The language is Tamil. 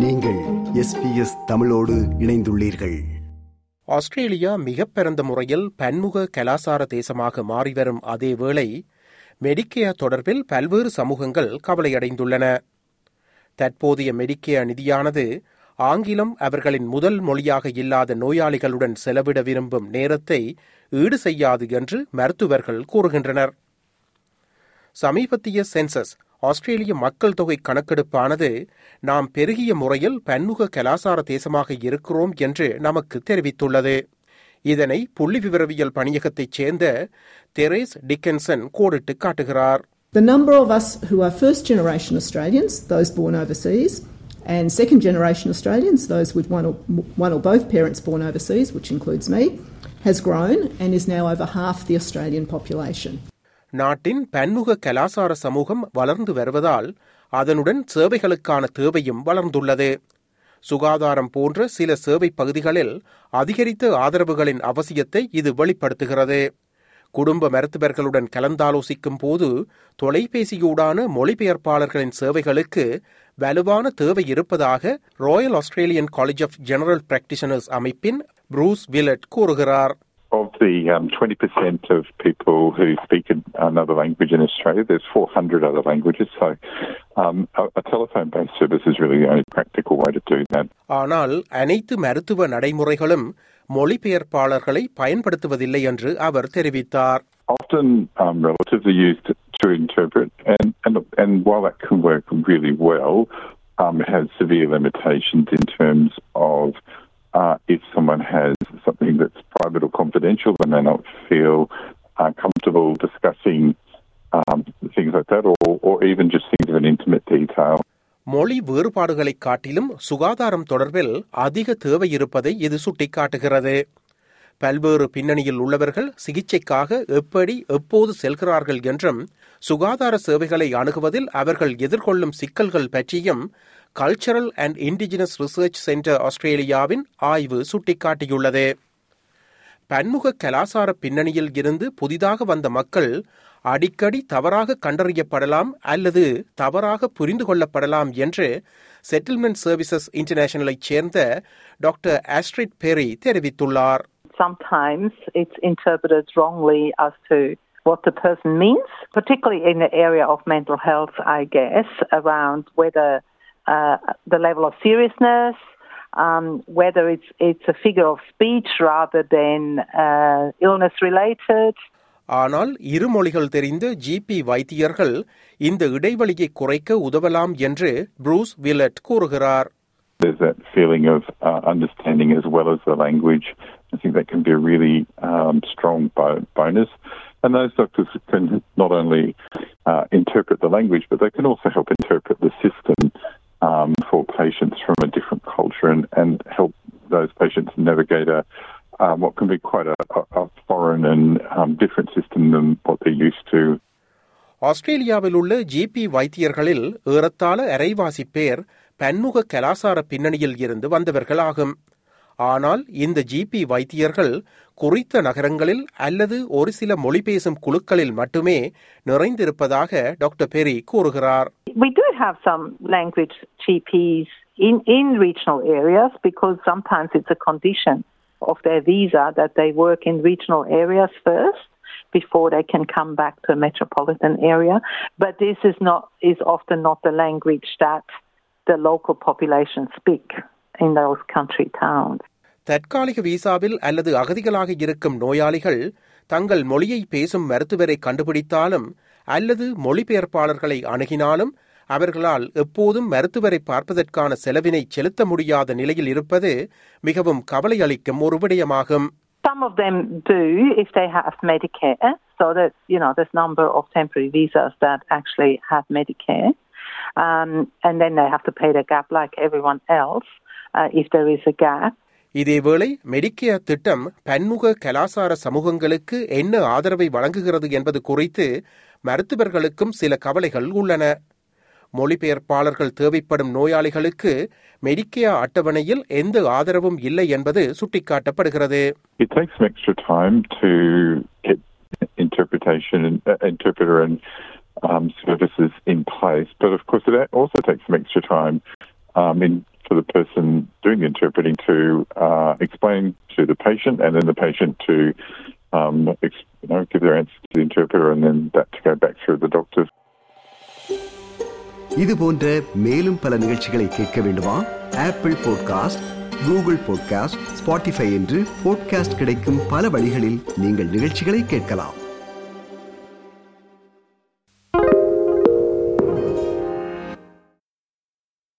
நீங்கள் எஸ்பிஎஸ் தமிழோடு இணைந்துள்ளீர்கள். ஆஸ்திரேலியா மிக முறையில் பன்முக கலாசார தேசமாக மாறிவரும் அதே வேளை மெடிக்கேர் தொடர்பில் பல்வேறு சமூகங்கள் கவலையடைந்துள்ளன. தற்போதைய மெடிக்கேர் நிதியானது ஆங்கிலம் அவர்களின் முதல் மொழியாக இல்லாத நோயாளிகளுடன் செலவிட விரும்பும் நேரத்தை ஈடு செய்யாது என்று மருத்துவர்கள் கூறுகின்றனர். சமீபத்திய சென்சஸ் ஆஸ்திரேலிய மக்கள் தொகை கணக்கெடுப்பானது நாம் பெருகிய முறையில் பன்முக கலாசார தேசமாக இருக்கிறோம் என்று நமக்கு தெரிவித்துள்ளது இதனை புள்ளி விவரவியல் பணியகத்தைச் சேர்ந்த தெரேஸ் டிக்கன்சன் கோடிட்டு காட்டுகிறார் The number of us who are first generation Australians, those born overseas, and second generation Australians, those with one or, one or both parents born overseas, which includes me, has grown and is now over half the Australian population. நாட்டின் பன்முக கலாசார சமூகம் வளர்ந்து வருவதால் அதனுடன் சேவைகளுக்கான தேவையும் வளர்ந்துள்ளது. சுகாதாரம் போன்ற சில சேவை பகுதிகளில் அதிகரித்த ஆதரவுகளின் அவசியத்தை இது வெளிப்படுத்துகிறது. குடும்ப மருத்துவர்களுடன் கலந்தாலோசிக்கும் போது தொலைபேசியூடான மொழிபெயர்ப்பாளர்களின் சேவைகளுக்கு வலுவான தேவை இருப்பதாக Royal Australian College of General Practitioners அமைப்பின் ப்ரூஸ் வில்லட் கூறுகிறார். Of the um, 20% of people who speak another language in Australia, there's 400 other languages. So um, a, a telephone-based service is really the only practical way to do that. ஆனால் அனைத்து மருத்துவ நடைமுறைகளும் மொழிபெயர்ப்பாளர்களை பயன்படுத்துவதில்லை என்று அவர் தெரிவித்தார் Often um, relatively used to interpret, and, and, and while that can work really well, um, it has severe limitations in terms of uh, if someone has something that's private or confidential, they may not feel uh, comfortable discussing um, things like that, or, or even just things of an intimate detail. மொழி வேறுபாடுகளை காட்டிலும் சுகாதாரம் தொடர்பில் அதிக தேவை இருப்பதை இது சுட்டிக்காட்டுகிறது பல்வேறு பின்னணியில் உள்ளவர்கள் சிகிச்சைக்காக எப்படி எப்போது செல்கிறார்கள் என்றும் சுகாதார சேவைகளை அணுகுவதில் அவர்கள் எதிர்கொள்ளும் சிக்கல்கள் பற்றியும் cultural and indigenous research centre ஆஸ்திரேலியாவின் ஆய்வு சுட்டிக்காட்டியுள்ளது. பன்முக கலாசார பின்னணியில் இருந்து புதிதாக வந்த மக்கள் அடிக்கடி தவறாக கண்டறியப்படலாம் அல்லது தவறாக புரிந்து கொள்ளப்படலாம் என்று செட்டில்மெண்ட் சர்வீசஸ் இன்டர்நேஷனலைச் சேர்ந்த டாக்டர் ஆஸ்ட்ரிட் பெரி தெரிவித்துள்ளார். Sometimes it's interpreted wrongly as to what the person means, particularly in the area of mental health, I guess, around whether uh, the level of seriousness, um, whether it's it's a figure of speech rather than uh, illness related. ஆனால் இரு மொழிகள் தெரிந்த ஜிபி வைத்தியர்கள் இந்த இடைவெளியை குறைக்க உதவலாம் என்று ப்ரூஸ் வில்லட் கூறுகிறார் There's that feeling of uh, understanding as well as the language. I think that can be a really um, strong bo- bonus. And those doctors can not only uh, interpret the language, but they can also help interpret the system um, for patients from a different culture and, and help those patients navigate a, um, what can be quite a, a foreign and um, different system than what they're used to. ஆஸ்திரேலியாவில் உள்ள ஜிபி வைத்தியர்களில் ஏறத்தாழ அரைவாசி பேர் பன்முக கலாசார பின்னணியில் இருந்து வந்தவர்களாகும் ஆனால் இந்த ஜிபி வைத்தியர்கள் குறித்த நகரங்களில் அல்லது ஒரு சில மொழி பேசும் குழுக்களில் மட்டுமே நிறைந்திருப்பதாக டாக்டர் பெரி கூறுகிறார் We do have some language GPs in, in regional areas because sometimes it's a condition of their visa that they work in regional areas first before they can come back to a metropolitan area. But this is not is often not the language that the local population speak in those country towns. தற்காலிக விசாவில் அல்லது அகதிகளாக இருக்கும் நோயாளிகள் தங்கள் மொழியை பேசும் மருத்துவரை கண்டுபிடித்தாலும் அல்லது மொழிபெயர்ப்பாளர்களை அணுகினாலும் அவர்களால் எப்போதும் மருத்துவரை பார்ப்பதற்கான செலவினை செலுத்த முடியாத நிலையில் இருப்பது மிகவும் கவலை அளிக்கும் ஒரு விடயமாகும் Some of them do if they have Medicare. So that you know, there's number of temporary visas that actually have Medicare, um, and then they have to pay the gap like everyone else uh, if there is a gap. இதேவேளை மெடிக்கேர் திட்டம் பன்முக கலாசார சமூகங்களுக்கு என்ன ஆதரவை வழங்குகிறது என்பது குறித்து மருத்துவர்களுக்கும் சில கவலைகள் உள்ளன. மொழிபெயர்ப்பாளர்கள் தேவைப்படும் நோயாளிகளுக்கு மெடிக்கேயா அட்டவணையில் எந்த ஆதரவும் இல்லை என்பது சுட்டிக்காட்டப்படுகிறது. Uh, um, services in place, but of course it also takes some extra time um, in for the person doing the interpreting to uh, explain to the patient and then the patient to um, ex- you know, give their answer to the interpreter and then that to go back through the doctors. இது போன்ற மேலும் பல நிகழ்ச்சிகளை கேட்க வேண்டுமா Apple podcast Google podcast Spotify என்று பாட்காஸ்ட் கிடைக்கும் பல வழிகளில் நீங்கள் நிகழ்ச்சிகளை கேட்கலாம்